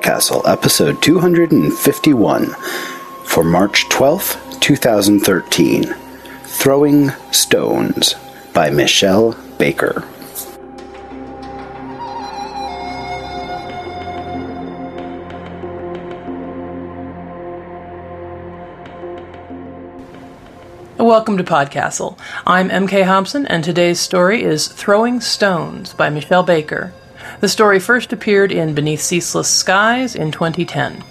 Podcastle, episode 251, for March 12th, 2013 Throwing Stones by Michelle Baker. Welcome to Podcastle. I'm MK Hobson, and today's story is Throwing Stones by Michelle Baker. The story first appeared in Beneath Ceaseless Skies in 2010.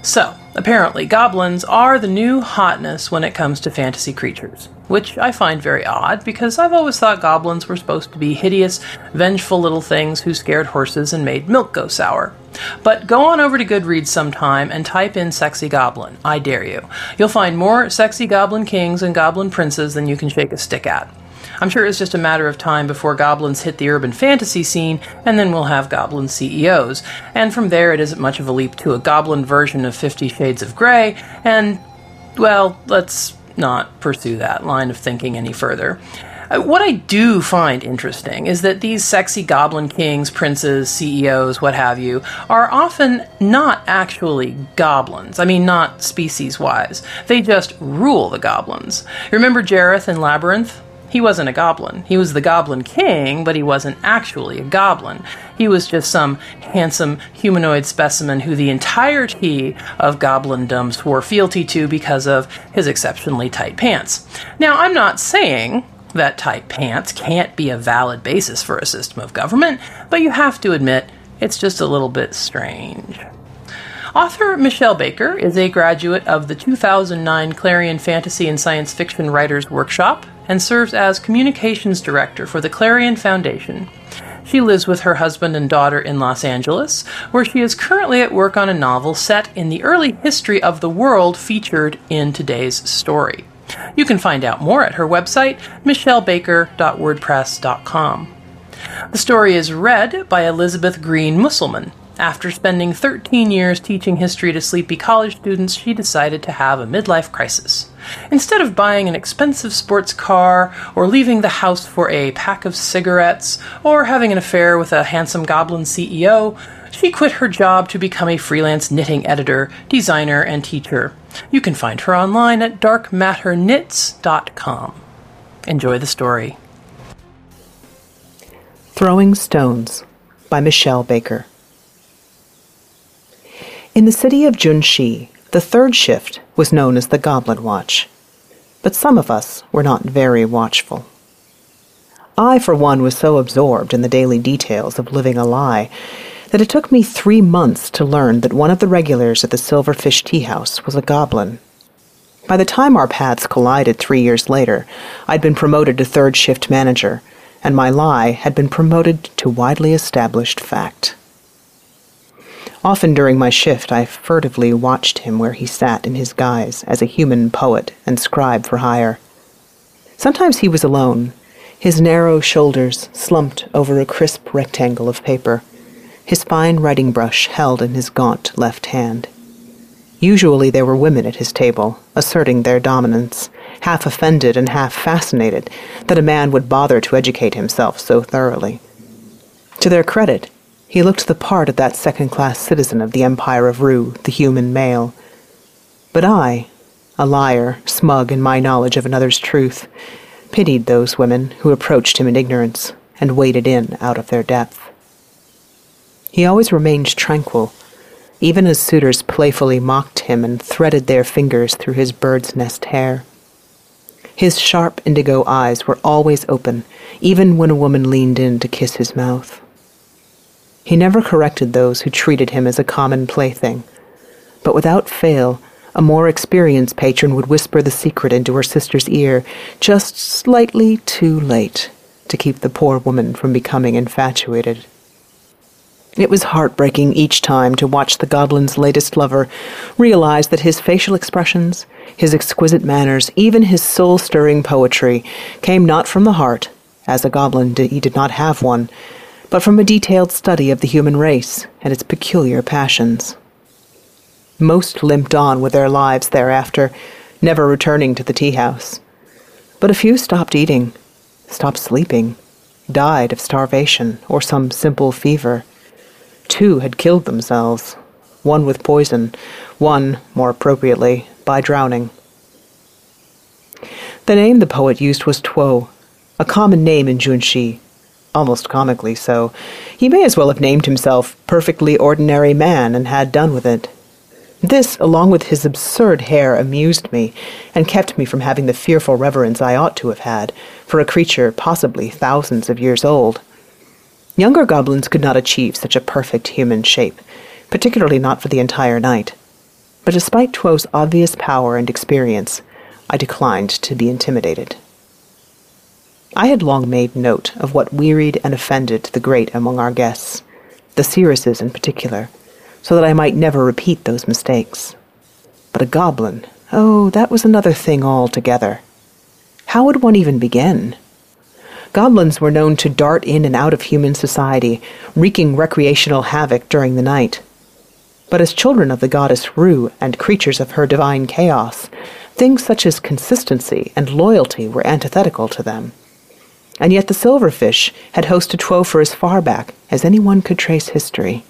So, apparently, goblins are the new hotness when it comes to fantasy creatures, which I find very odd because I've always thought goblins were supposed to be hideous, vengeful little things who scared horses and made milk go sour. But go on over to Goodreads sometime and type in sexy goblin. I dare you. You'll find more sexy goblin kings and goblin princes than you can shake a stick at. I'm sure it's just a matter of time before goblins hit the urban fantasy scene, and then we'll have goblin CEOs. And from there, it isn't much of a leap to a goblin version of Fifty Shades of Grey, and, well, let's not pursue that line of thinking any further. Uh, what I do find interesting is that these sexy goblin kings, princes, CEOs, what have you, are often not actually goblins. I mean, not species wise. They just rule the goblins. Remember Jareth in Labyrinth? He wasn't a goblin. He was the goblin king, but he wasn't actually a goblin. He was just some handsome humanoid specimen who the entirety of goblindom swore fealty to because of his exceptionally tight pants. Now, I'm not saying that tight pants can't be a valid basis for a system of government, but you have to admit it's just a little bit strange. Author Michelle Baker is a graduate of the 2009 Clarion Fantasy and Science Fiction Writers Workshop and serves as communications director for the Clarion Foundation. She lives with her husband and daughter in Los Angeles, where she is currently at work on a novel set in the early history of the world featured in today's story. You can find out more at her website, michellebaker.wordpress.com. The story is read by Elizabeth Green Musselman. After spending 13 years teaching history to sleepy college students, she decided to have a midlife crisis. Instead of buying an expensive sports car, or leaving the house for a pack of cigarettes, or having an affair with a handsome goblin CEO, she quit her job to become a freelance knitting editor, designer, and teacher. You can find her online at darkmatterknits.com. Enjoy the story. Throwing Stones by Michelle Baker. In the city of Junshi, the third shift was known as the Goblin Watch. But some of us were not very watchful. I, for one, was so absorbed in the daily details of living a lie that it took me three months to learn that one of the regulars at the Silverfish Tea House was a goblin. By the time our paths collided three years later, I'd been promoted to third shift manager, and my lie had been promoted to widely established fact. Often during my shift, I furtively watched him where he sat in his guise as a human poet and scribe for hire. Sometimes he was alone, his narrow shoulders slumped over a crisp rectangle of paper, his fine writing brush held in his gaunt left hand. Usually there were women at his table, asserting their dominance, half offended and half fascinated that a man would bother to educate himself so thoroughly. To their credit, he looked the part of that second class citizen of the Empire of Ru, the human male. But I, a liar, smug in my knowledge of another's truth, pitied those women who approached him in ignorance and waded in out of their depth. He always remained tranquil, even as suitors playfully mocked him and threaded their fingers through his bird's nest hair. His sharp indigo eyes were always open, even when a woman leaned in to kiss his mouth. He never corrected those who treated him as a common plaything, but without fail, a more experienced patron would whisper the secret into her sister's ear just slightly too late to keep the poor woman from becoming infatuated. It was heartbreaking each time to watch the goblin's latest lover realize that his facial expressions, his exquisite manners, even his soul stirring poetry came not from the heart, as a goblin he did not have one, but from a detailed study of the human race and its peculiar passions. Most limped on with their lives thereafter, never returning to the tea house. But a few stopped eating, stopped sleeping, died of starvation or some simple fever. Two had killed themselves, one with poison, one, more appropriately, by drowning. The name the poet used was Tuo, a common name in Junshi, almost comically so. He may as well have named himself Perfectly Ordinary Man and had done with it. This, along with his absurd hair, amused me, and kept me from having the fearful reverence I ought to have had for a creature possibly thousands of years old. Younger goblins could not achieve such a perfect human shape, particularly not for the entire night. But despite Tuo's obvious power and experience, I declined to be intimidated. I had long made note of what wearied and offended the great among our guests, the Seeresses in particular, so that I might never repeat those mistakes. But a goblin, oh, that was another thing altogether. How would one even begin? Goblins were known to dart in and out of human society, wreaking recreational havoc during the night. But as children of the goddess Ru and creatures of her divine chaos, things such as consistency and loyalty were antithetical to them. And yet the silverfish had hosted Tuo for as far back as anyone could trace history.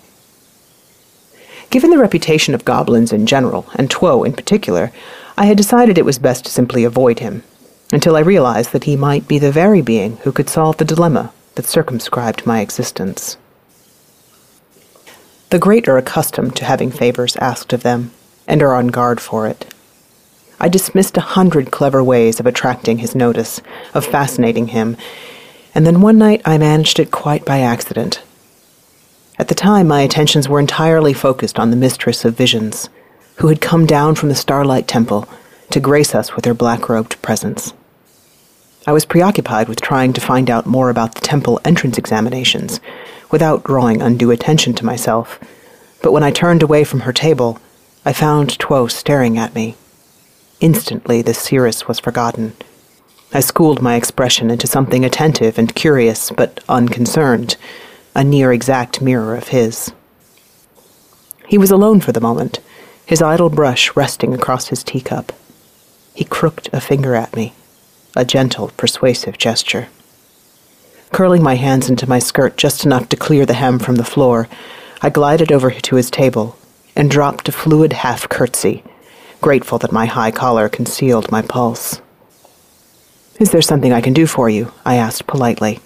Given the reputation of goblins in general, and Tuo in particular, I had decided it was best to simply avoid him until I realized that he might be the very being who could solve the dilemma that circumscribed my existence. The great are accustomed to having favors asked of them, and are on guard for it. I dismissed a hundred clever ways of attracting his notice, of fascinating him, and then one night I managed it quite by accident. At the time, my attentions were entirely focused on the Mistress of Visions, who had come down from the Starlight Temple to grace us with her black robed presence. I was preoccupied with trying to find out more about the temple entrance examinations, without drawing undue attention to myself. But when I turned away from her table, I found Tuo staring at me. Instantly, the Seeress was forgotten. I schooled my expression into something attentive and curious, but unconcerned, a near exact mirror of his. He was alone for the moment, his idle brush resting across his teacup. He crooked a finger at me a gentle, persuasive gesture. Curling my hands into my skirt just enough to clear the hem from the floor, I glided over to his table and dropped a fluid half curtsy, grateful that my high collar concealed my pulse. Is there something I can do for you? I asked politely.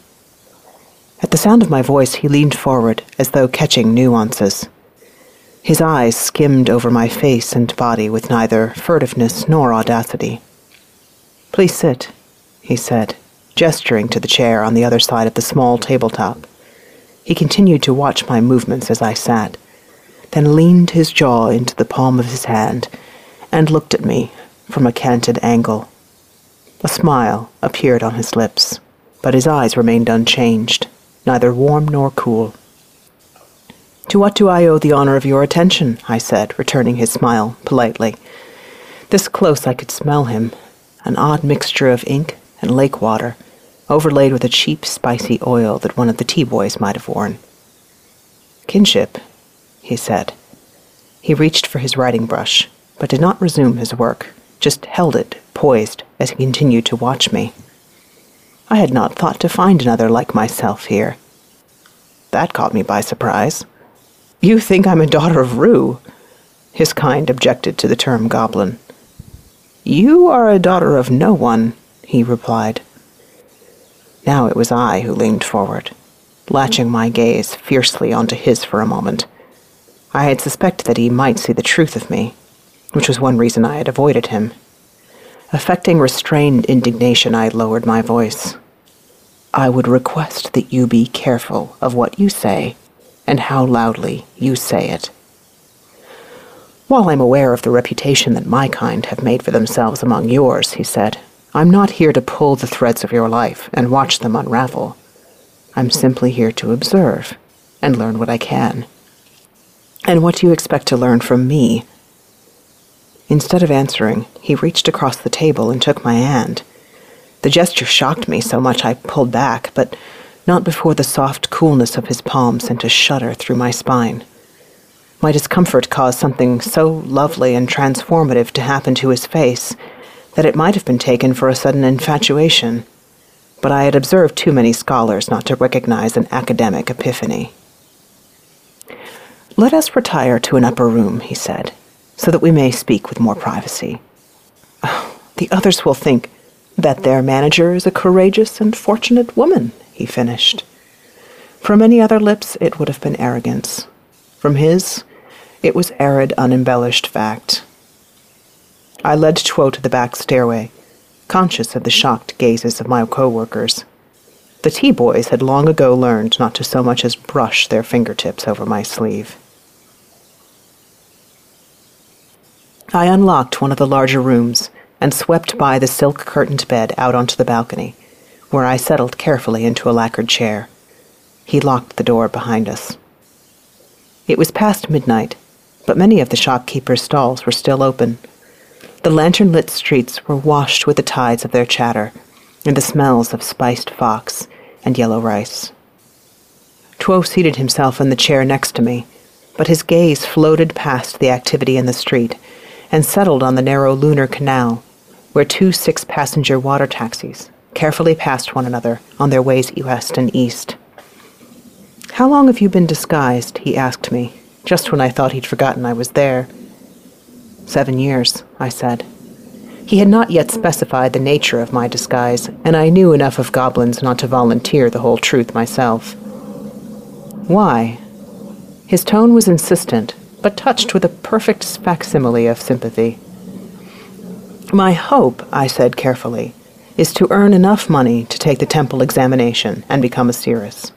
At the sound of my voice, he leaned forward as though catching nuances. His eyes skimmed over my face and body with neither furtiveness nor audacity. Please sit, he said, gesturing to the chair on the other side of the small tabletop. He continued to watch my movements as I sat, then leaned his jaw into the palm of his hand and looked at me from a canted angle. A smile appeared on his lips, but his eyes remained unchanged, neither warm nor cool. To what do I owe the honor of your attention? I said, returning his smile politely. This close I could smell him, an odd mixture of ink and lake water, overlaid with a cheap, spicy oil that one of the tea boys might have worn. Kinship, he said. He reached for his writing brush, but did not resume his work, just held it, poised, as he continued to watch me. I had not thought to find another like myself here. That caught me by surprise. You think I'm a daughter of Ru? His kind objected to the term goblin. You are a daughter of no one, he replied. Now it was I who leaned forward, latching my gaze fiercely onto his for a moment. I had suspected that he might see the truth of me, which was one reason I had avoided him. Affecting restrained indignation, I lowered my voice. I would request that you be careful of what you say and how loudly you say it. While I'm aware of the reputation that my kind have made for themselves among yours, he said, I'm not here to pull the threads of your life and watch them unravel. I'm simply here to observe and learn what I can. And what do you expect to learn from me? Instead of answering, he reached across the table and took my hand. The gesture shocked me so much I pulled back, but not before the soft coolness of his palm sent a shudder through my spine. My discomfort caused something so lovely and transformative to happen to his face that it might have been taken for a sudden infatuation, but I had observed too many scholars not to recognize an academic epiphany. Let us retire to an upper room, he said, so that we may speak with more privacy. The others will think that their manager is a courageous and fortunate woman, he finished. From any other lips, it would have been arrogance. From his, it was arid, unembellished fact. I led Tuo to the back stairway, conscious of the shocked gazes of my co-workers. The tea boys had long ago learned not to so much as brush their fingertips over my sleeve. I unlocked one of the larger rooms and swept by the silk curtained bed out onto the balcony, where I settled carefully into a lacquered chair. He locked the door behind us. It was past midnight, but many of the shopkeepers' stalls were still open. The lantern lit streets were washed with the tides of their chatter and the smells of spiced fox and yellow rice. Tuo seated himself in the chair next to me, but his gaze floated past the activity in the street and settled on the narrow lunar canal where two six passenger water taxis carefully passed one another on their ways west and east. How long have you been disguised? he asked me, just when I thought he'd forgotten I was there. Seven years, I said. He had not yet specified the nature of my disguise, and I knew enough of goblins not to volunteer the whole truth myself. Why? His tone was insistent, but touched with a perfect facsimile of sympathy. My hope, I said carefully, is to earn enough money to take the temple examination and become a seeress.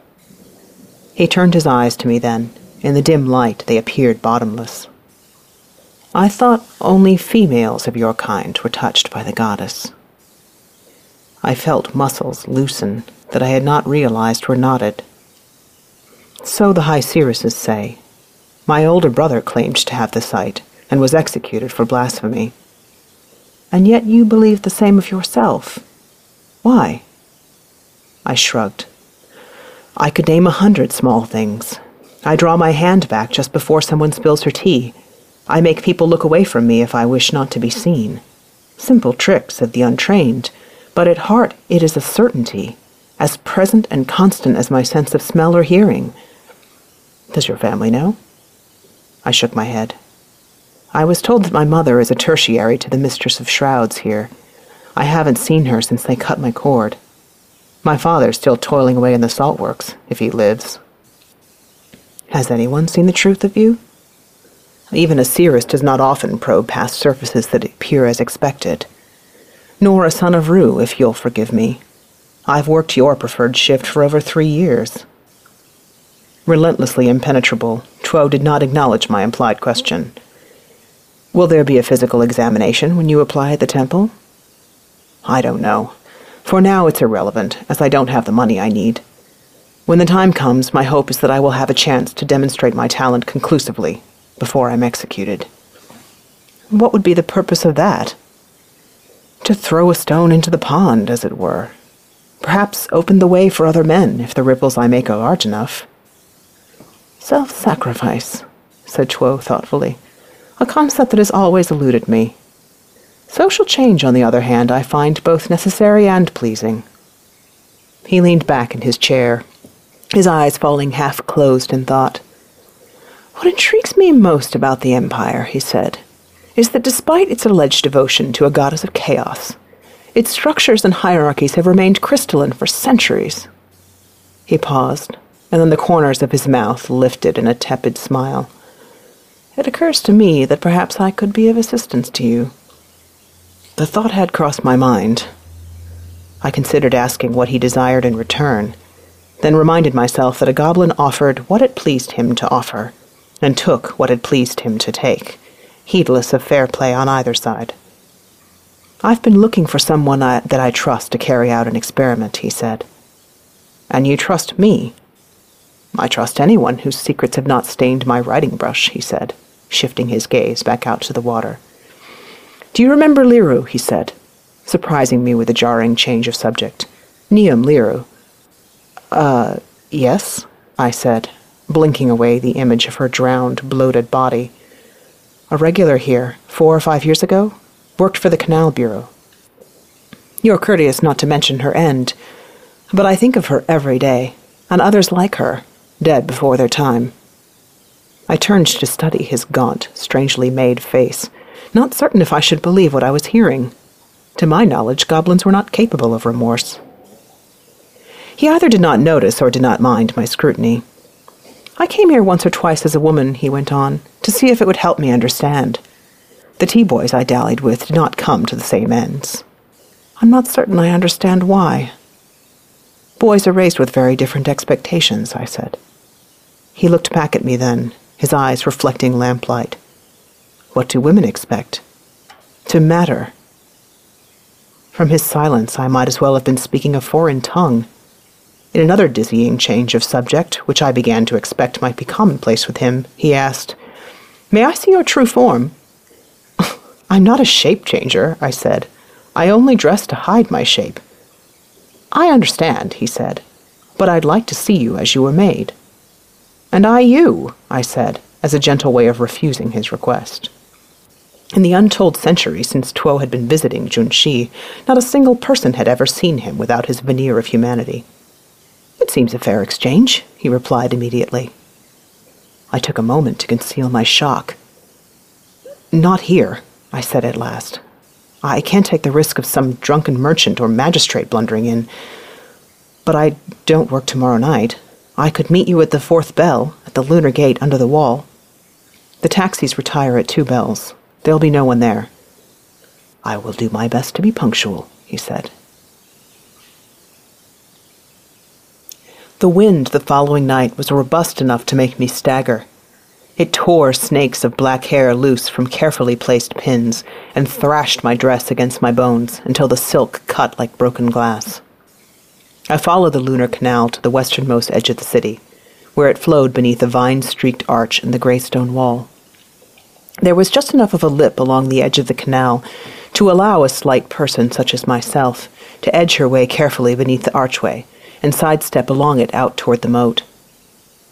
He turned his eyes to me then. In the dim light, they appeared bottomless. I thought only females of your kind were touched by the goddess. I felt muscles loosen that I had not realized were knotted. So the high seeresses say. My older brother claimed to have the sight and was executed for blasphemy and yet you believe the same of yourself. Why? I shrugged. I could name a hundred small things. I draw my hand back just before someone spills her tea. I make people look away from me if I wish not to be seen. Simple tricks of the untrained, but at heart it is a certainty, as present and constant as my sense of smell or hearing. Does your family know? I shook my head. I was told that my mother is a tertiary to the mistress of shrouds here. I haven't seen her since they cut my cord. My father's still toiling away in the salt works, if he lives. Has anyone seen the truth of you? Even a seeress does not often probe past surfaces that appear as expected. Nor a son of Ru, if you'll forgive me. I've worked your preferred shift for over three years. Relentlessly impenetrable, Tuo did not acknowledge my implied question. Will there be a physical examination when you apply at the temple? I don't know. For now, it's irrelevant, as I don't have the money I need. When the time comes, my hope is that I will have a chance to demonstrate my talent conclusively before I'm executed. What would be the purpose of that? To throw a stone into the pond, as it were. Perhaps open the way for other men if the ripples I make are large enough. Self sacrifice, said Tuo thoughtfully a concept that has always eluded me. Social change, on the other hand, I find both necessary and pleasing. He leaned back in his chair, his eyes falling half closed in thought. What intrigues me most about the Empire, he said, is that despite its alleged devotion to a goddess of chaos, its structures and hierarchies have remained crystalline for centuries. He paused, and then the corners of his mouth lifted in a tepid smile. It occurs to me that perhaps I could be of assistance to you. The thought had crossed my mind. I considered asking what he desired in return, then reminded myself that a goblin offered what it pleased him to offer, and took what it pleased him to take, heedless of fair play on either side. I've been looking for someone I, that I trust to carry out an experiment, he said. And you trust me? I trust anyone whose secrets have not stained my writing brush, he said shifting his gaze back out to the water. Do you remember Liru? he said, surprising me with a jarring change of subject. Neum Liru. Uh, yes, I said, blinking away the image of her drowned, bloated body. A regular here, four or five years ago, worked for the Canal Bureau. You're courteous not to mention her end, but I think of her every day, and others like her, dead before their time. I turned to study his gaunt, strangely made face, not certain if I should believe what I was hearing. To my knowledge, goblins were not capable of remorse. He either did not notice or did not mind my scrutiny. I came here once or twice as a woman, he went on, to see if it would help me understand. The tea boys I dallied with did not come to the same ends. I'm not certain I understand why. Boys are raised with very different expectations, I said. He looked back at me then, his eyes reflecting lamplight. What do women expect? To matter. From his silence, I might as well have been speaking a foreign tongue. In another dizzying change of subject, which I began to expect might be commonplace with him, he asked, May I see your true form? I'm not a shape changer, I said. I only dress to hide my shape. I understand, he said, but I'd like to see you as you were made. And I you, I said, as a gentle way of refusing his request. In the untold centuries since Tuo had been visiting Junshi, not a single person had ever seen him without his veneer of humanity. It seems a fair exchange, he replied immediately. I took a moment to conceal my shock. Not here, I said at last. I can't take the risk of some drunken merchant or magistrate blundering in. But I don't work tomorrow night. I could meet you at the fourth bell, at the lunar gate under the wall. The taxis retire at two bells. There'll be no one there. I will do my best to be punctual, he said. The wind the following night was robust enough to make me stagger. It tore snakes of black hair loose from carefully placed pins and thrashed my dress against my bones until the silk cut like broken glass. I followed the lunar canal to the westernmost edge of the city, where it flowed beneath a vine streaked arch in the gray stone wall. There was just enough of a lip along the edge of the canal to allow a slight person such as myself to edge her way carefully beneath the archway and sidestep along it out toward the moat.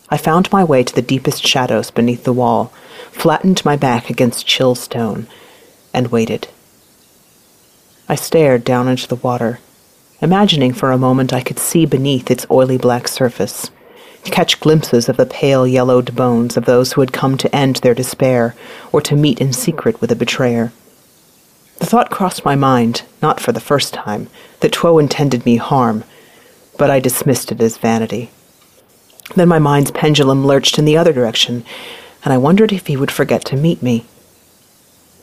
I found my way to the deepest shadows beneath the wall, flattened my back against chill stone, and waited. I stared down into the water imagining for a moment I could see beneath its oily black surface, catch glimpses of the pale yellowed bones of those who had come to end their despair or to meet in secret with a betrayer. The thought crossed my mind, not for the first time, that Tuo intended me harm, but I dismissed it as vanity. Then my mind's pendulum lurched in the other direction, and I wondered if he would forget to meet me.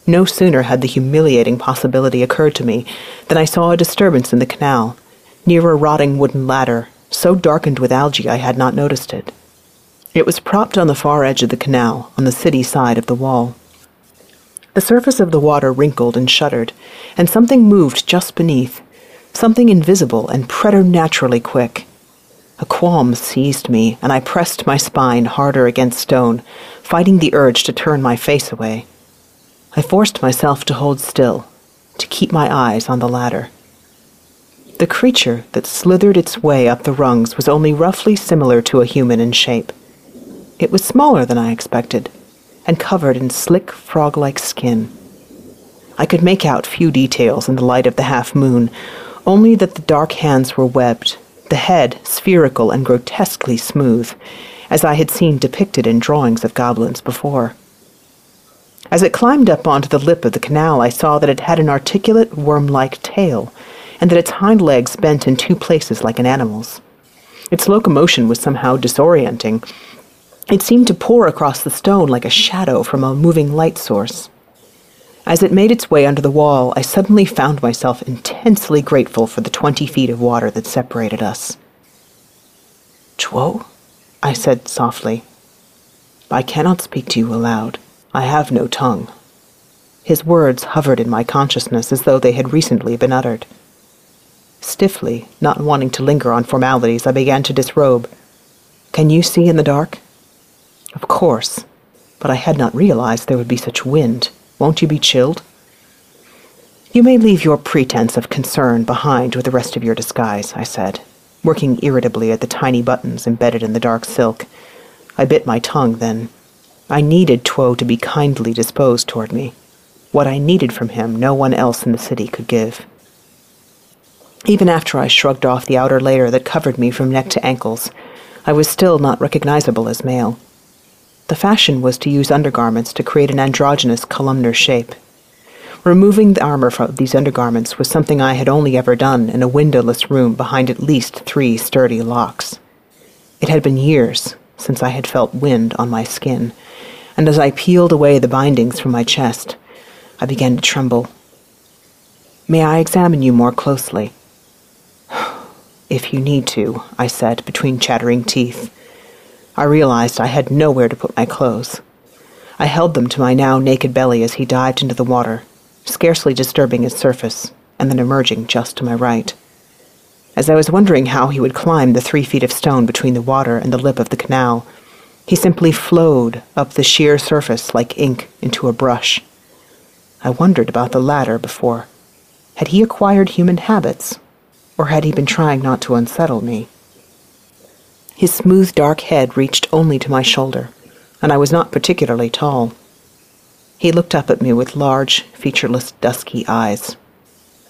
No sooner had the humiliating possibility occurred to me than I saw a disturbance in the canal, near a rotting wooden ladder, so darkened with algae I had not noticed it. It was propped on the far edge of the canal, on the city side of the wall. The surface of the water wrinkled and shuddered, and something moved just beneath, something invisible and preternaturally quick. A qualm seized me, and I pressed my spine harder against stone, fighting the urge to turn my face away. I forced myself to hold still, to keep my eyes on the ladder. The creature that slithered its way up the rungs was only roughly similar to a human in shape. It was smaller than I expected, and covered in slick, frog like skin. I could make out few details in the light of the half moon, only that the dark hands were webbed, the head spherical and grotesquely smooth, as I had seen depicted in drawings of goblins before. As it climbed up onto the lip of the canal, I saw that it had an articulate, worm like tail, and that its hind legs bent in two places like an animal's. Its locomotion was somehow disorienting. It seemed to pour across the stone like a shadow from a moving light source. As it made its way under the wall, I suddenly found myself intensely grateful for the twenty feet of water that separated us. Tuo? I said softly. I cannot speak to you aloud. I have no tongue. His words hovered in my consciousness as though they had recently been uttered. Stiffly, not wanting to linger on formalities, I began to disrobe. Can you see in the dark? Of course, but I had not realized there would be such wind. Won't you be chilled? You may leave your pretense of concern behind with the rest of your disguise, I said, working irritably at the tiny buttons embedded in the dark silk. I bit my tongue then, I needed Tuo to be kindly disposed toward me. What I needed from him, no one else in the city could give. Even after I shrugged off the outer layer that covered me from neck to ankles, I was still not recognizable as male. The fashion was to use undergarments to create an androgynous columnar shape. Removing the armor from these undergarments was something I had only ever done in a windowless room behind at least three sturdy locks. It had been years since I had felt wind on my skin, and as I peeled away the bindings from my chest, I began to tremble. May I examine you more closely? If you need to, I said between chattering teeth. I realized I had nowhere to put my clothes. I held them to my now naked belly as he dived into the water, scarcely disturbing its surface, and then emerging just to my right. As I was wondering how he would climb the three feet of stone between the water and the lip of the canal, he simply flowed up the sheer surface like ink into a brush. I wondered about the latter before. Had he acquired human habits, or had he been trying not to unsettle me? His smooth dark head reached only to my shoulder, and I was not particularly tall. He looked up at me with large, featureless, dusky eyes.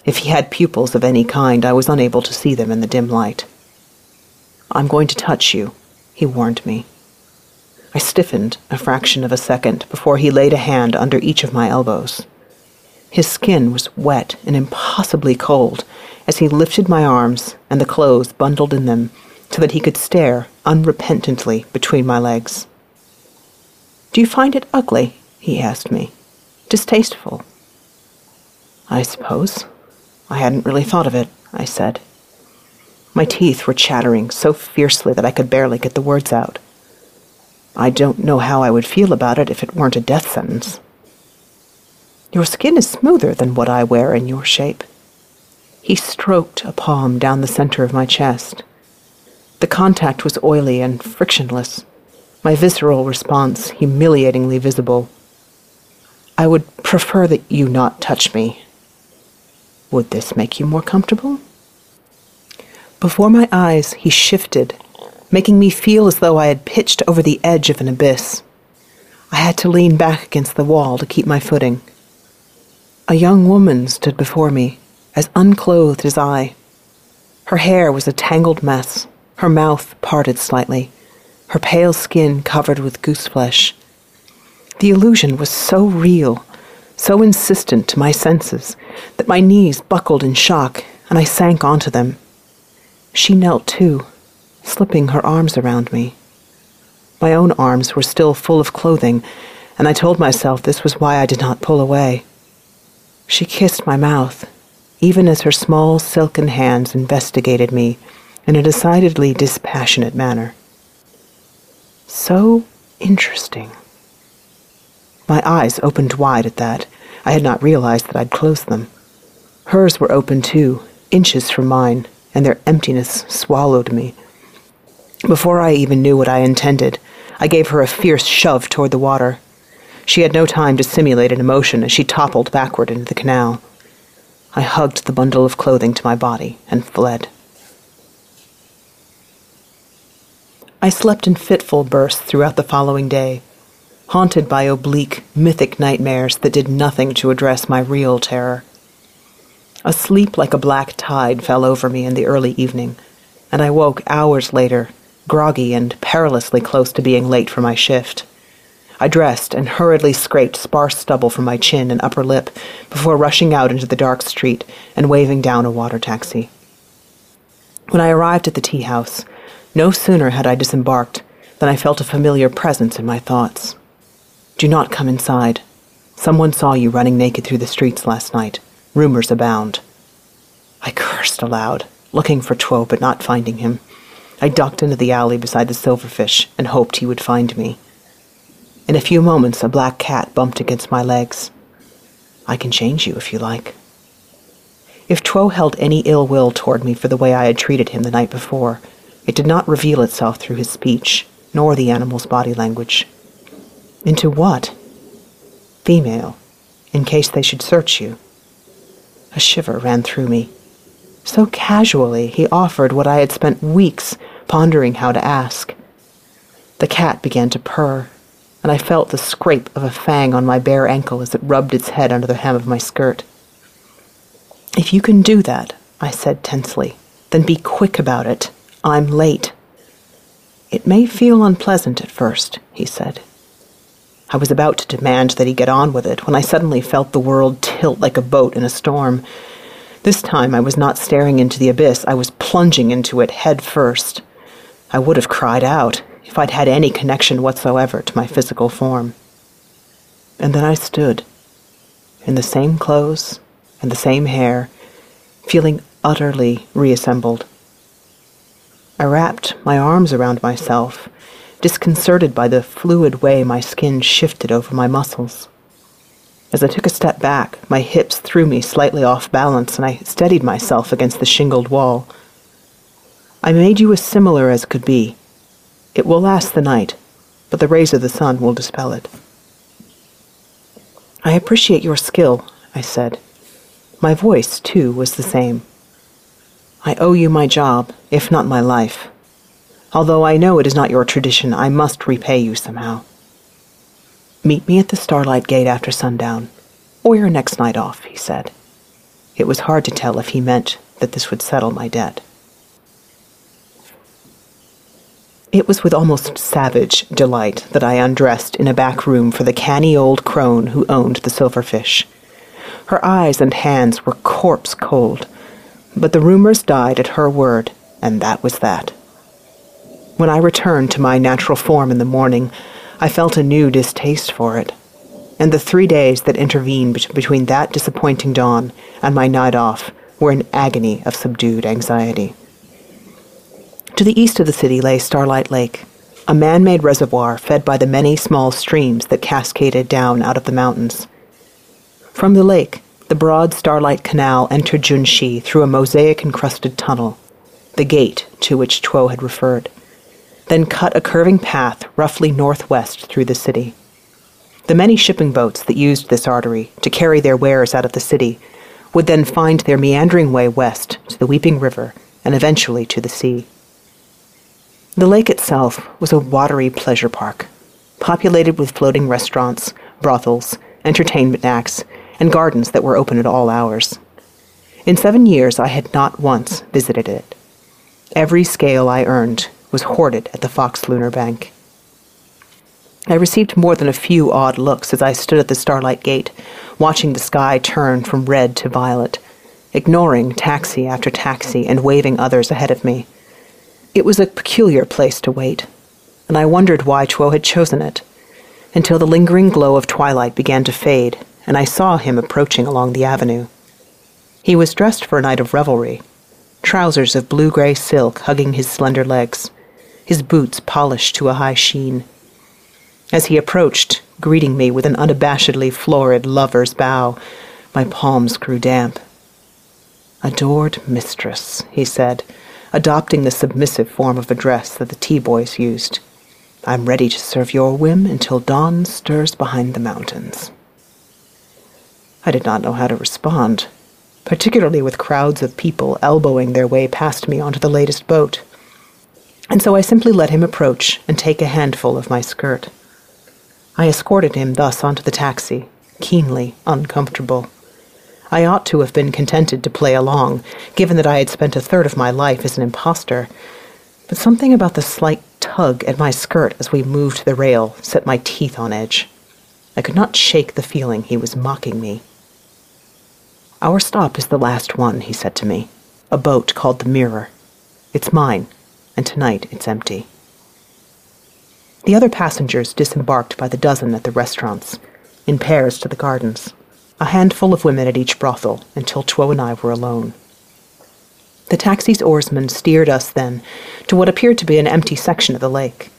If he had pupils of any kind, I was unable to see them in the dim light. I'm going to touch you, he warned me. I stiffened a fraction of a second before he laid a hand under each of my elbows. His skin was wet and impossibly cold as he lifted my arms and the clothes bundled in them so that he could stare unrepentantly between my legs. Do you find it ugly? he asked me. Distasteful? I suppose. I hadn't really thought of it, I said. My teeth were chattering so fiercely that I could barely get the words out. I don't know how I would feel about it if it weren't a death sentence. Your skin is smoother than what I wear in your shape. He stroked a palm down the center of my chest. The contact was oily and frictionless, my visceral response humiliatingly visible. I would prefer that you not touch me, would this make you more comfortable? Before my eyes, he shifted, making me feel as though I had pitched over the edge of an abyss. I had to lean back against the wall to keep my footing. A young woman stood before me, as unclothed as I. Her hair was a tangled mess, her mouth parted slightly, her pale skin covered with gooseflesh. The illusion was so real so insistent to my senses that my knees buckled in shock and I sank onto them. She knelt too, slipping her arms around me. My own arms were still full of clothing, and I told myself this was why I did not pull away. She kissed my mouth, even as her small silken hands investigated me in a decidedly dispassionate manner. So interesting. My eyes opened wide at that. I had not realized that I'd closed them. Hers were open too, inches from mine, and their emptiness swallowed me. Before I even knew what I intended, I gave her a fierce shove toward the water. She had no time to simulate an emotion as she toppled backward into the canal. I hugged the bundle of clothing to my body and fled. I slept in fitful bursts throughout the following day haunted by oblique, mythic nightmares that did nothing to address my real terror. A sleep like a black tide fell over me in the early evening, and I woke hours later, groggy and perilously close to being late for my shift. I dressed and hurriedly scraped sparse stubble from my chin and upper lip before rushing out into the dark street and waving down a water taxi. When I arrived at the tea house, no sooner had I disembarked than I felt a familiar presence in my thoughts. Do not come inside. Someone saw you running naked through the streets last night. Rumors abound. I cursed aloud, looking for Tuo but not finding him. I ducked into the alley beside the silverfish and hoped he would find me. In a few moments, a black cat bumped against my legs. I can change you if you like. If Tuo held any ill will toward me for the way I had treated him the night before, it did not reveal itself through his speech, nor the animal's body language. Into what? Female, in case they should search you. A shiver ran through me. So casually he offered what I had spent weeks pondering how to ask. The cat began to purr, and I felt the scrape of a fang on my bare ankle as it rubbed its head under the hem of my skirt. If you can do that, I said tensely, then be quick about it. I'm late. It may feel unpleasant at first, he said. I was about to demand that he get on with it when I suddenly felt the world tilt like a boat in a storm. This time I was not staring into the abyss, I was plunging into it head first. I would have cried out if I'd had any connection whatsoever to my physical form. And then I stood, in the same clothes and the same hair, feeling utterly reassembled. I wrapped my arms around myself, disconcerted by the fluid way my skin shifted over my muscles. As I took a step back, my hips threw me slightly off balance, and I steadied myself against the shingled wall. I made you as similar as could be. It will last the night, but the rays of the sun will dispel it. I appreciate your skill, I said. My voice, too, was the same. I owe you my job, if not my life. Although I know it is not your tradition, I must repay you somehow. Meet me at the Starlight Gate after sundown, or your next night off, he said. It was hard to tell if he meant that this would settle my debt. It was with almost savage delight that I undressed in a back room for the canny old crone who owned the silverfish. Her eyes and hands were corpse cold, but the rumors died at her word, and that was that. When I returned to my natural form in the morning, I felt a new distaste for it. And the three days that intervened between that disappointing dawn and my night off were an agony of subdued anxiety. To the east of the city lay Starlight Lake, a man made reservoir fed by the many small streams that cascaded down out of the mountains. From the lake, the broad Starlight Canal entered Junshi through a mosaic encrusted tunnel, the gate to which Tuo had referred then cut a curving path roughly northwest through the city. The many shipping boats that used this artery to carry their wares out of the city would then find their meandering way west to the Weeping River and eventually to the sea. The lake itself was a watery pleasure park, populated with floating restaurants, brothels, entertainment acts, and gardens that were open at all hours. In seven years, I had not once visited it. Every scale I earned was hoarded at the Fox Lunar Bank. I received more than a few odd looks as I stood at the Starlight Gate, watching the sky turn from red to violet, ignoring taxi after taxi and waving others ahead of me. It was a peculiar place to wait, and I wondered why Tuo had chosen it, until the lingering glow of twilight began to fade, and I saw him approaching along the avenue. He was dressed for a night of revelry, trousers of blue gray silk hugging his slender legs his boots polished to a high sheen. As he approached, greeting me with an unabashedly florid lover's bow, my palms grew damp. Adored mistress, he said, adopting the submissive form of address that the tea boys used. I'm ready to serve your whim until dawn stirs behind the mountains. I did not know how to respond, particularly with crowds of people elbowing their way past me onto the latest boat and so I simply let him approach and take a handful of my skirt. I escorted him thus onto the taxi, keenly uncomfortable. I ought to have been contented to play along, given that I had spent a third of my life as an impostor, but something about the slight tug at my skirt as we moved the rail set my teeth on edge. I could not shake the feeling he was mocking me. Our stop is the last one, he said to me. A boat called the Mirror. It's mine and tonight it's empty. The other passengers disembarked by the dozen at the restaurants, in pairs to the gardens, a handful of women at each brothel until Tuo and I were alone. The taxi's oarsman steered us then to what appeared to be an empty section of the lake,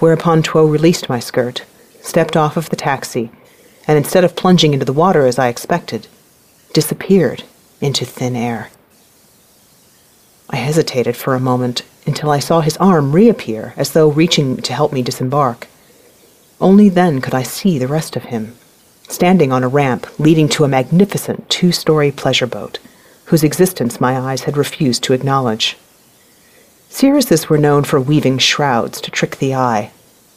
whereupon Tuo released my skirt, stepped off of the taxi, and instead of plunging into the water as I expected, disappeared into thin air. I hesitated for a moment until I saw his arm reappear as though reaching to help me disembark. Only then could I see the rest of him, standing on a ramp leading to a magnificent two story pleasure boat, whose existence my eyes had refused to acknowledge. Seeresses were known for weaving shrouds to trick the eye,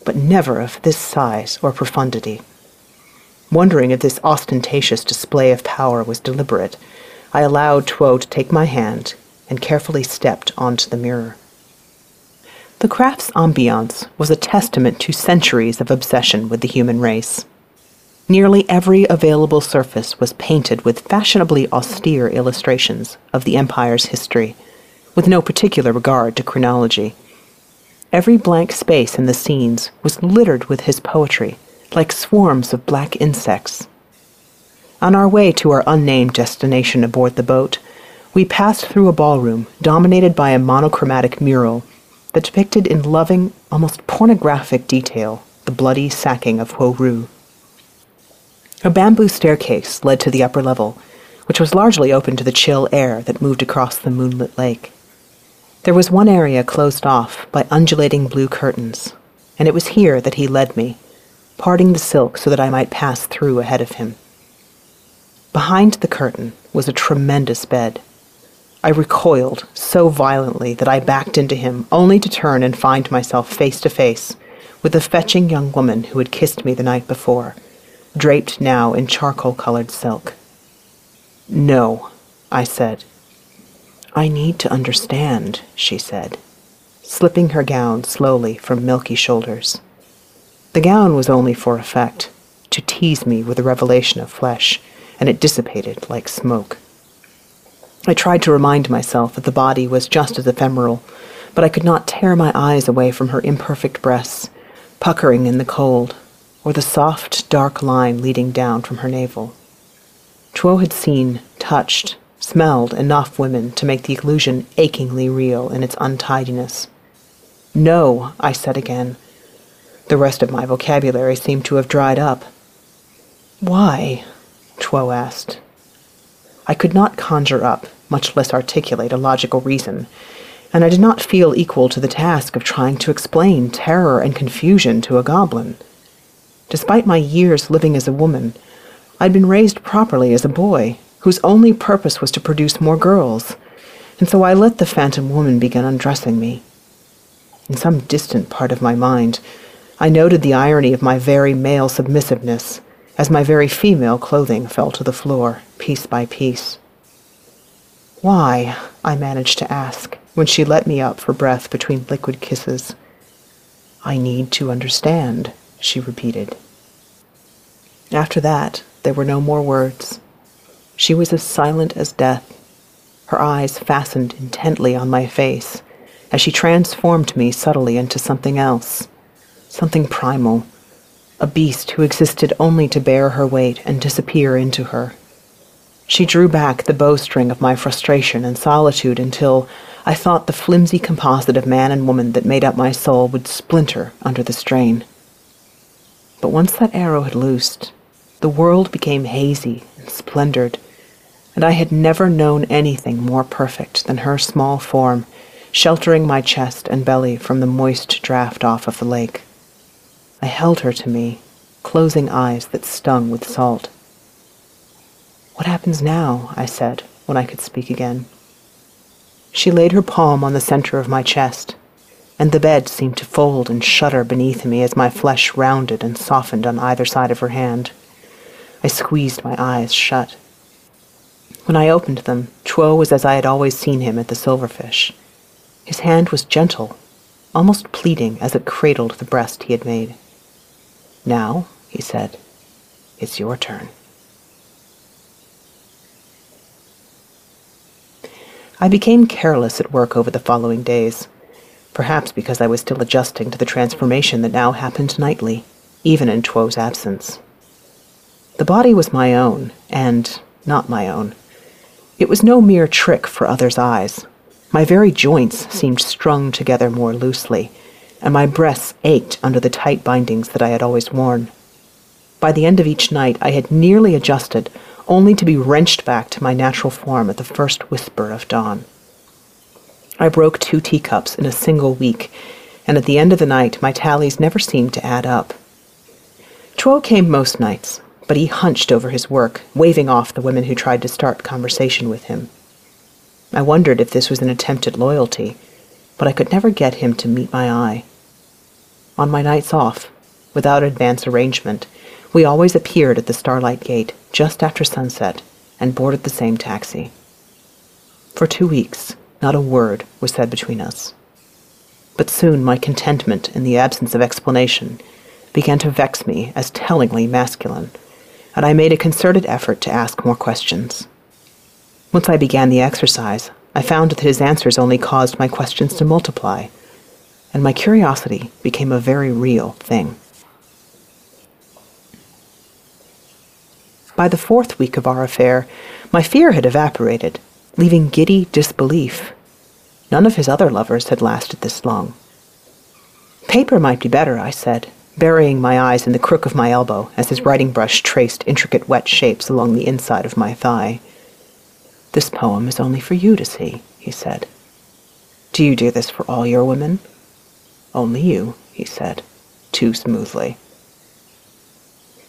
but never of this size or profundity. Wondering if this ostentatious display of power was deliberate, I allowed Tuo to take my hand and carefully stepped onto the mirror. The craft's ambiance was a testament to centuries of obsession with the human race. Nearly every available surface was painted with fashionably austere illustrations of the Empire's history, with no particular regard to chronology. Every blank space in the scenes was littered with his poetry, like swarms of black insects. On our way to our unnamed destination aboard the boat, we passed through a ballroom dominated by a monochromatic mural that depicted in loving, almost pornographic detail the bloody sacking of Huo Ru. A bamboo staircase led to the upper level, which was largely open to the chill air that moved across the moonlit lake. There was one area closed off by undulating blue curtains, and it was here that he led me, parting the silk so that I might pass through ahead of him. Behind the curtain was a tremendous bed. I recoiled so violently that I backed into him, only to turn and find myself face to face with the fetching young woman who had kissed me the night before draped now in charcoal colored silk. No, I said. I need to understand, she said, slipping her gown slowly from milky shoulders. The gown was only for effect, to tease me with a revelation of flesh, and it dissipated like smoke. I tried to remind myself that the body was just as ephemeral, but I could not tear my eyes away from her imperfect breasts, puckering in the cold, or the soft, dark line leading down from her navel. Chuo had seen, touched, smelled enough women to make the illusion achingly real in its untidiness. No, I said again. The rest of my vocabulary seemed to have dried up. Why? Chuo asked. I could not conjure up, much less articulate, a logical reason, and I did not feel equal to the task of trying to explain terror and confusion to a goblin. Despite my years living as a woman, I'd been raised properly as a boy, whose only purpose was to produce more girls, and so I let the phantom woman begin undressing me. In some distant part of my mind, I noted the irony of my very male submissiveness as my very female clothing fell to the floor, piece by piece. Why? I managed to ask when she let me up for breath between liquid kisses. I need to understand, she repeated. After that, there were no more words. She was as silent as death, her eyes fastened intently on my face as she transformed me subtly into something else, something primal, a beast who existed only to bear her weight and disappear into her. She drew back the bowstring of my frustration and solitude until I thought the flimsy composite of man and woman that made up my soul would splinter under the strain. But once that arrow had loosed, the world became hazy and splendored, and I had never known anything more perfect than her small form, sheltering my chest and belly from the moist draft off of the lake. I held her to me, closing eyes that stung with salt. What happens now? I said, when I could speak again. She laid her palm on the center of my chest, and the bed seemed to fold and shudder beneath me as my flesh rounded and softened on either side of her hand. I squeezed my eyes shut. When I opened them, Chuo was as I had always seen him at the Silverfish. His hand was gentle, almost pleading as it cradled the breast he had made. Now, he said, it's your turn. I became careless at work over the following days, perhaps because I was still adjusting to the transformation that now happened nightly, even in Chuo's absence. The body was my own, and not my own. It was no mere trick for others' eyes. My very joints seemed strung together more loosely, and my breasts ached under the tight bindings that I had always worn. By the end of each night, I had nearly adjusted, only to be wrenched back to my natural form at the first whisper of dawn. I broke two teacups in a single week, and at the end of the night, my tallies never seemed to add up. Chuo came most nights, but he hunched over his work, waving off the women who tried to start conversation with him. I wondered if this was an attempt at loyalty, but I could never get him to meet my eye. On my nights off, without advance arrangement, we always appeared at the Starlight Gate just after sunset and boarded the same taxi. For two weeks, not a word was said between us. but soon my contentment in the absence of explanation began to vex me as tellingly masculine, and I made a concerted effort to ask more questions. Once I began the exercise, I found that his answers only caused my questions to multiply, and my curiosity became a very real thing. By the fourth week of our affair, my fear had evaporated, leaving giddy disbelief. None of his other lovers had lasted this long. Paper might be better, I said, burying my eyes in the crook of my elbow as his writing brush traced intricate wet shapes along the inside of my thigh. This poem is only for you to see, he said. Do you do this for all your women? Only you, he said, too smoothly.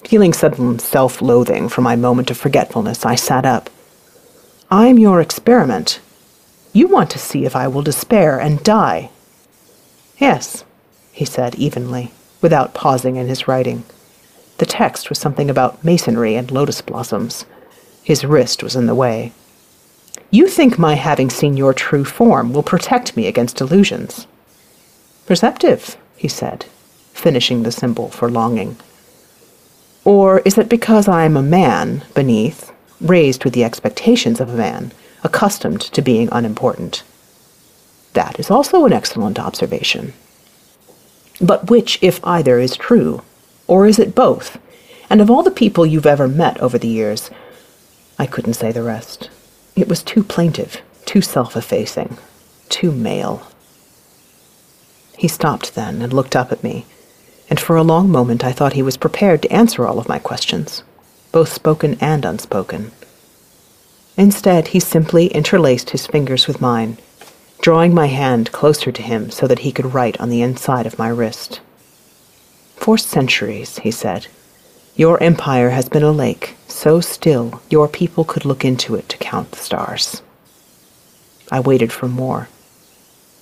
Feeling sudden self loathing for my moment of forgetfulness, I sat up. I'm your experiment. You want to see if I will despair and die. Yes, he said evenly, without pausing in his writing. The text was something about masonry and lotus blossoms. His wrist was in the way. You think my having seen your true form will protect me against illusions. Perceptive, he said, finishing the symbol for longing. Or is it because I am a man beneath, raised with the expectations of a man, accustomed to being unimportant? That is also an excellent observation. But which, if either, is true? Or is it both? And of all the people you've ever met over the years, I couldn't say the rest. It was too plaintive, too self effacing, too male. He stopped then and looked up at me, and for a long moment I thought he was prepared to answer all of my questions, both spoken and unspoken. Instead, he simply interlaced his fingers with mine, drawing my hand closer to him so that he could write on the inside of my wrist. For centuries, he said, your empire has been a lake, so still your people could look into it to count the stars. I waited for more.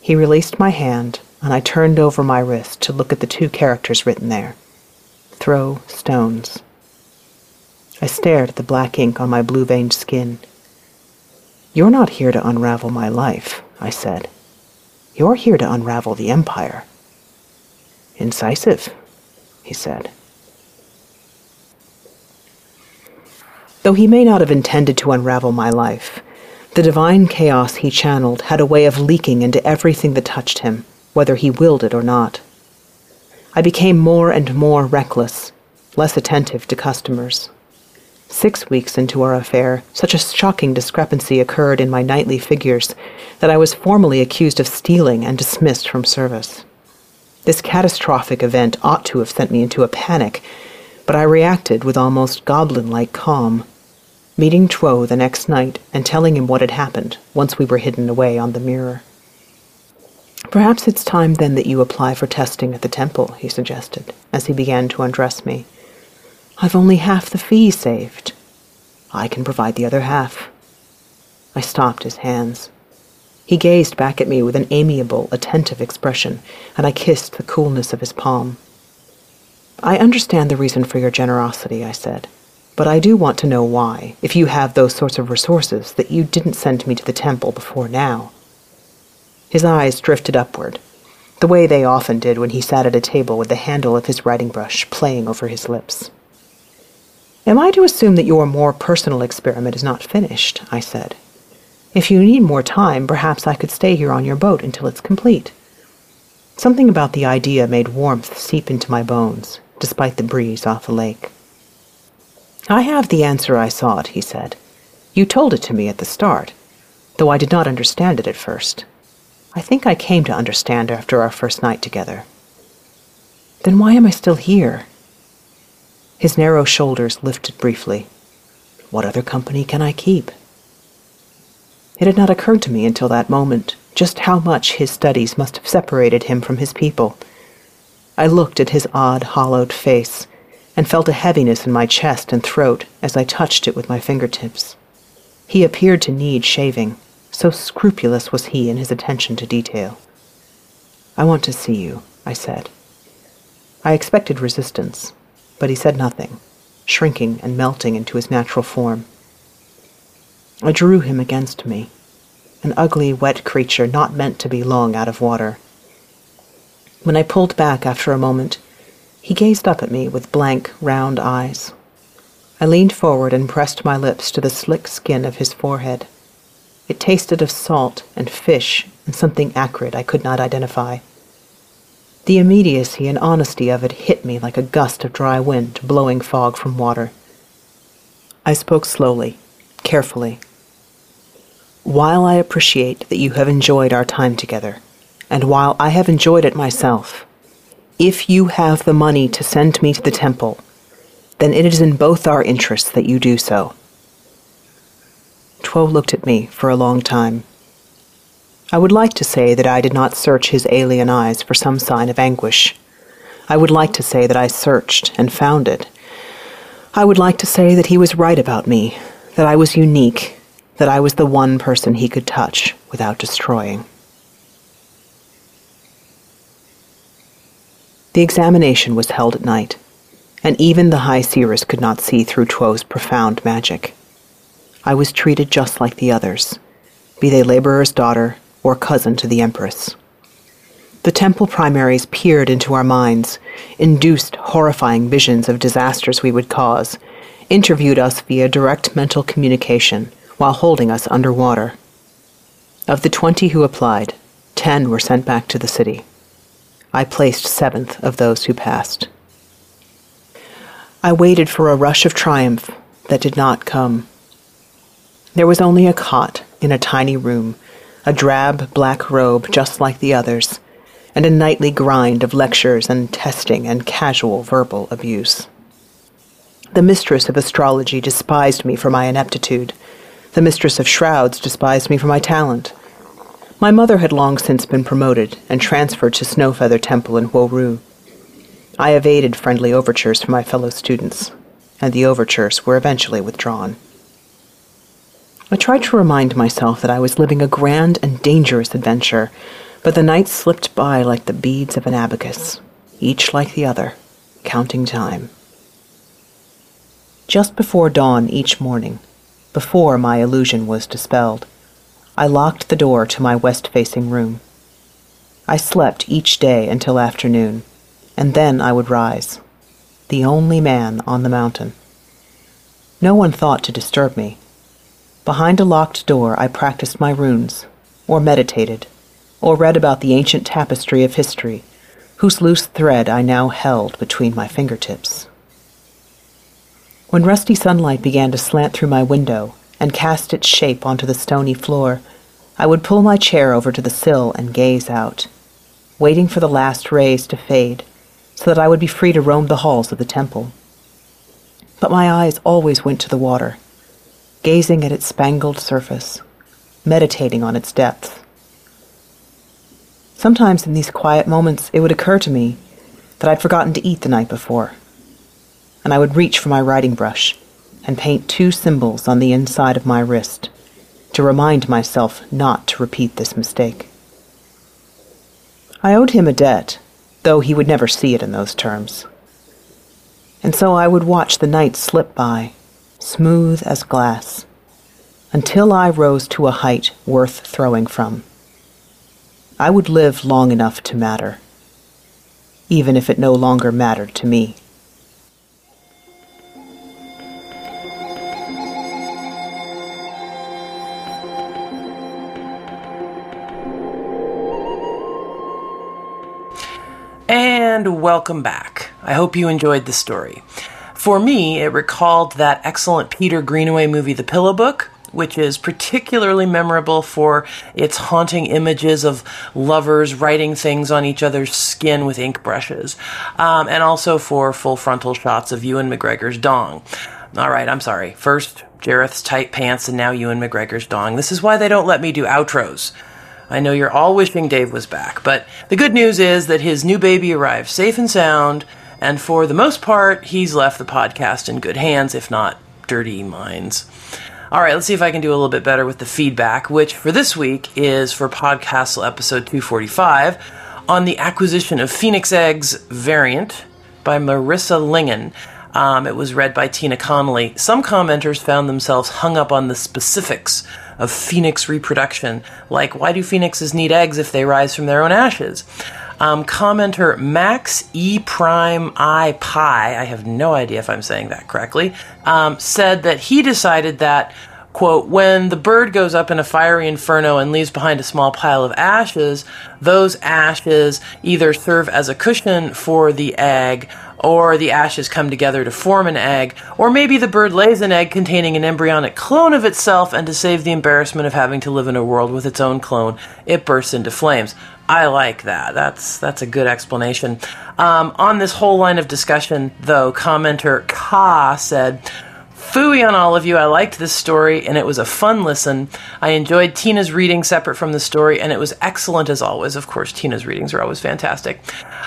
He released my hand, and I turned over my wrist to look at the two characters written there Throw stones. I stared at the black ink on my blue veined skin. You're not here to unravel my life, I said. You're here to unravel the Empire. Incisive, he said. Though he may not have intended to unravel my life, the divine chaos he channeled had a way of leaking into everything that touched him, whether he willed it or not. I became more and more reckless, less attentive to customers. Six weeks into our affair, such a shocking discrepancy occurred in my nightly figures that I was formally accused of stealing and dismissed from service. This catastrophic event ought to have sent me into a panic, but I reacted with almost goblin like calm meeting Tuo the next night and telling him what had happened once we were hidden away on the mirror. Perhaps it's time then that you apply for testing at the temple, he suggested, as he began to undress me. I've only half the fee saved. I can provide the other half. I stopped his hands. He gazed back at me with an amiable, attentive expression, and I kissed the coolness of his palm. I understand the reason for your generosity, I said. But I do want to know why, if you have those sorts of resources, that you didn't send me to the temple before now. His eyes drifted upward, the way they often did when he sat at a table with the handle of his writing brush playing over his lips. Am I to assume that your more personal experiment is not finished? I said. If you need more time, perhaps I could stay here on your boat until it's complete. Something about the idea made warmth seep into my bones, despite the breeze off the lake. I have the answer I sought, he said. You told it to me at the start, though I did not understand it at first. I think I came to understand after our first night together. Then why am I still here? His narrow shoulders lifted briefly. What other company can I keep? It had not occurred to me until that moment just how much his studies must have separated him from his people. I looked at his odd, hollowed face and felt a heaviness in my chest and throat as I touched it with my fingertips. He appeared to need shaving, so scrupulous was he in his attention to detail. I want to see you, I said. I expected resistance, but he said nothing, shrinking and melting into his natural form. I drew him against me, an ugly, wet creature not meant to be long out of water. When I pulled back after a moment, he gazed up at me with blank, round eyes. I leaned forward and pressed my lips to the slick skin of his forehead. It tasted of salt and fish and something acrid I could not identify. The immediacy and honesty of it hit me like a gust of dry wind blowing fog from water. I spoke slowly, carefully. While I appreciate that you have enjoyed our time together, and while I have enjoyed it myself, if you have the money to send me to the temple, then it is in both our interests that you do so. Tuo looked at me for a long time. I would like to say that I did not search his alien eyes for some sign of anguish. I would like to say that I searched and found it. I would like to say that he was right about me, that I was unique, that I was the one person he could touch without destroying. The examination was held at night, and even the high seeress could not see through Tuo's profound magic. I was treated just like the others, be they laborer's daughter or cousin to the empress. The temple primaries peered into our minds, induced horrifying visions of disasters we would cause, interviewed us via direct mental communication while holding us underwater. Of the twenty who applied, ten were sent back to the city. I placed seventh of those who passed. I waited for a rush of triumph that did not come. There was only a cot in a tiny room, a drab black robe just like the others, and a nightly grind of lectures and testing and casual verbal abuse. The mistress of astrology despised me for my ineptitude. The mistress of shrouds despised me for my talent. My mother had long since been promoted and transferred to Snowfeather Temple in Huoru. I evaded friendly overtures from my fellow students, and the overtures were eventually withdrawn. I tried to remind myself that I was living a grand and dangerous adventure, but the nights slipped by like the beads of an abacus, each like the other, counting time. Just before dawn each morning, before my illusion was dispelled, I locked the door to my west facing room. I slept each day until afternoon, and then I would rise, the only man on the mountain. No one thought to disturb me. Behind a locked door, I practiced my runes, or meditated, or read about the ancient tapestry of history, whose loose thread I now held between my fingertips. When rusty sunlight began to slant through my window, and cast its shape onto the stony floor, I would pull my chair over to the sill and gaze out, waiting for the last rays to fade so that I would be free to roam the halls of the temple. But my eyes always went to the water, gazing at its spangled surface, meditating on its depth. Sometimes in these quiet moments it would occur to me that I'd forgotten to eat the night before, and I would reach for my writing brush and paint two symbols on the inside of my wrist to remind myself not to repeat this mistake. I owed him a debt, though he would never see it in those terms. And so I would watch the night slip by, smooth as glass, until I rose to a height worth throwing from. I would live long enough to matter, even if it no longer mattered to me. and welcome back. I hope you enjoyed the story. For me, it recalled that excellent Peter Greenaway movie, The Pillow Book, which is particularly memorable for its haunting images of lovers writing things on each other's skin with ink brushes, um, and also for full frontal shots of Ewan McGregor's dong. All right, I'm sorry. First, Jareth's tight pants, and now Ewan McGregor's dong. This is why they don't let me do outros. I know you're all wishing Dave was back, but the good news is that his new baby arrived safe and sound, and for the most part, he's left the podcast in good hands, if not dirty minds. All right, let's see if I can do a little bit better with the feedback, which for this week is for Podcastle episode 245 on the acquisition of Phoenix Eggs variant by Marissa Lingen. Um, it was read by Tina Connolly. Some commenters found themselves hung up on the specifics of phoenix reproduction, like why do phoenixes need eggs if they rise from their own ashes? Um, commenter Max E Prime I Pi, I have no idea if I'm saying that correctly, um, said that he decided that quote, when the bird goes up in a fiery inferno and leaves behind a small pile of ashes, those ashes either serve as a cushion for the egg, or the ashes come together to form an egg, or maybe the bird lays an egg containing an embryonic clone of itself, and to save the embarrassment of having to live in a world with its own clone, it bursts into flames. I like that. That's that's a good explanation. Um, on this whole line of discussion, though, commenter Ka said. Fooey on all of you. I liked this story and it was a fun listen. I enjoyed Tina's reading separate from the story and it was excellent as always. Of course, Tina's readings are always fantastic.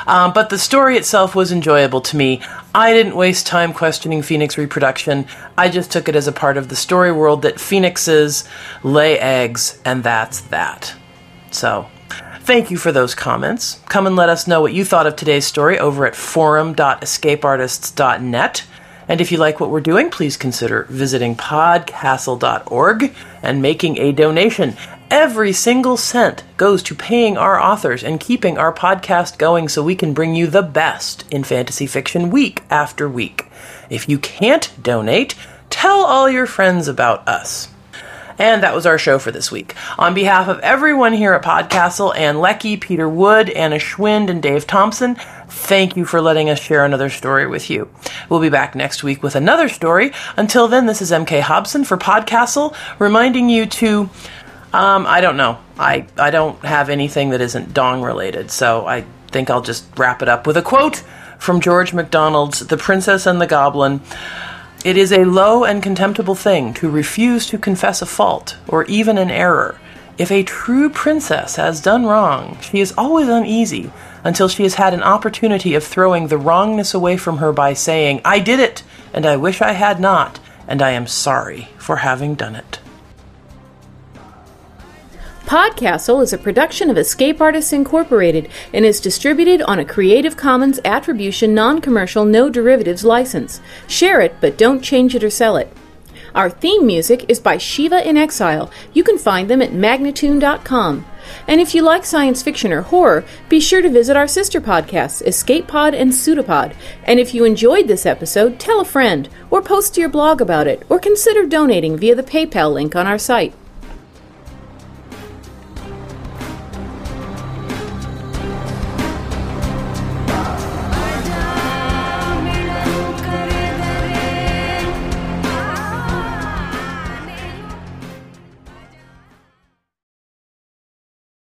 Um, but the story itself was enjoyable to me. I didn't waste time questioning phoenix reproduction. I just took it as a part of the story world that phoenixes lay eggs and that's that. So, Thank you for those comments. Come and let us know what you thought of today's story over at forum.escapeartists.net. And if you like what we're doing, please consider visiting podcastle.org and making a donation. Every single cent goes to paying our authors and keeping our podcast going so we can bring you the best in fantasy fiction week after week. If you can't donate, tell all your friends about us. And that was our show for this week. On behalf of everyone here at Podcastle, Ann Leckie, Peter Wood, Anna Schwind, and Dave Thompson, thank you for letting us share another story with you. We'll be back next week with another story. Until then, this is MK Hobson for Podcastle, reminding you to. Um, I don't know. I, I don't have anything that isn't dong related, so I think I'll just wrap it up with a quote from George MacDonald's The Princess and the Goblin. It is a low and contemptible thing to refuse to confess a fault or even an error. If a true princess has done wrong, she is always uneasy until she has had an opportunity of throwing the wrongness away from her by saying, I did it, and I wish I had not, and I am sorry for having done it. Podcastle is a production of Escape Artists Incorporated and is distributed on a Creative Commons Attribution Non Commercial No Derivatives license. Share it, but don't change it or sell it. Our theme music is by Shiva in Exile. You can find them at magnatune.com. And if you like science fiction or horror, be sure to visit our sister podcasts, Escape Pod and Pseudopod. And if you enjoyed this episode, tell a friend, or post to your blog about it, or consider donating via the PayPal link on our site.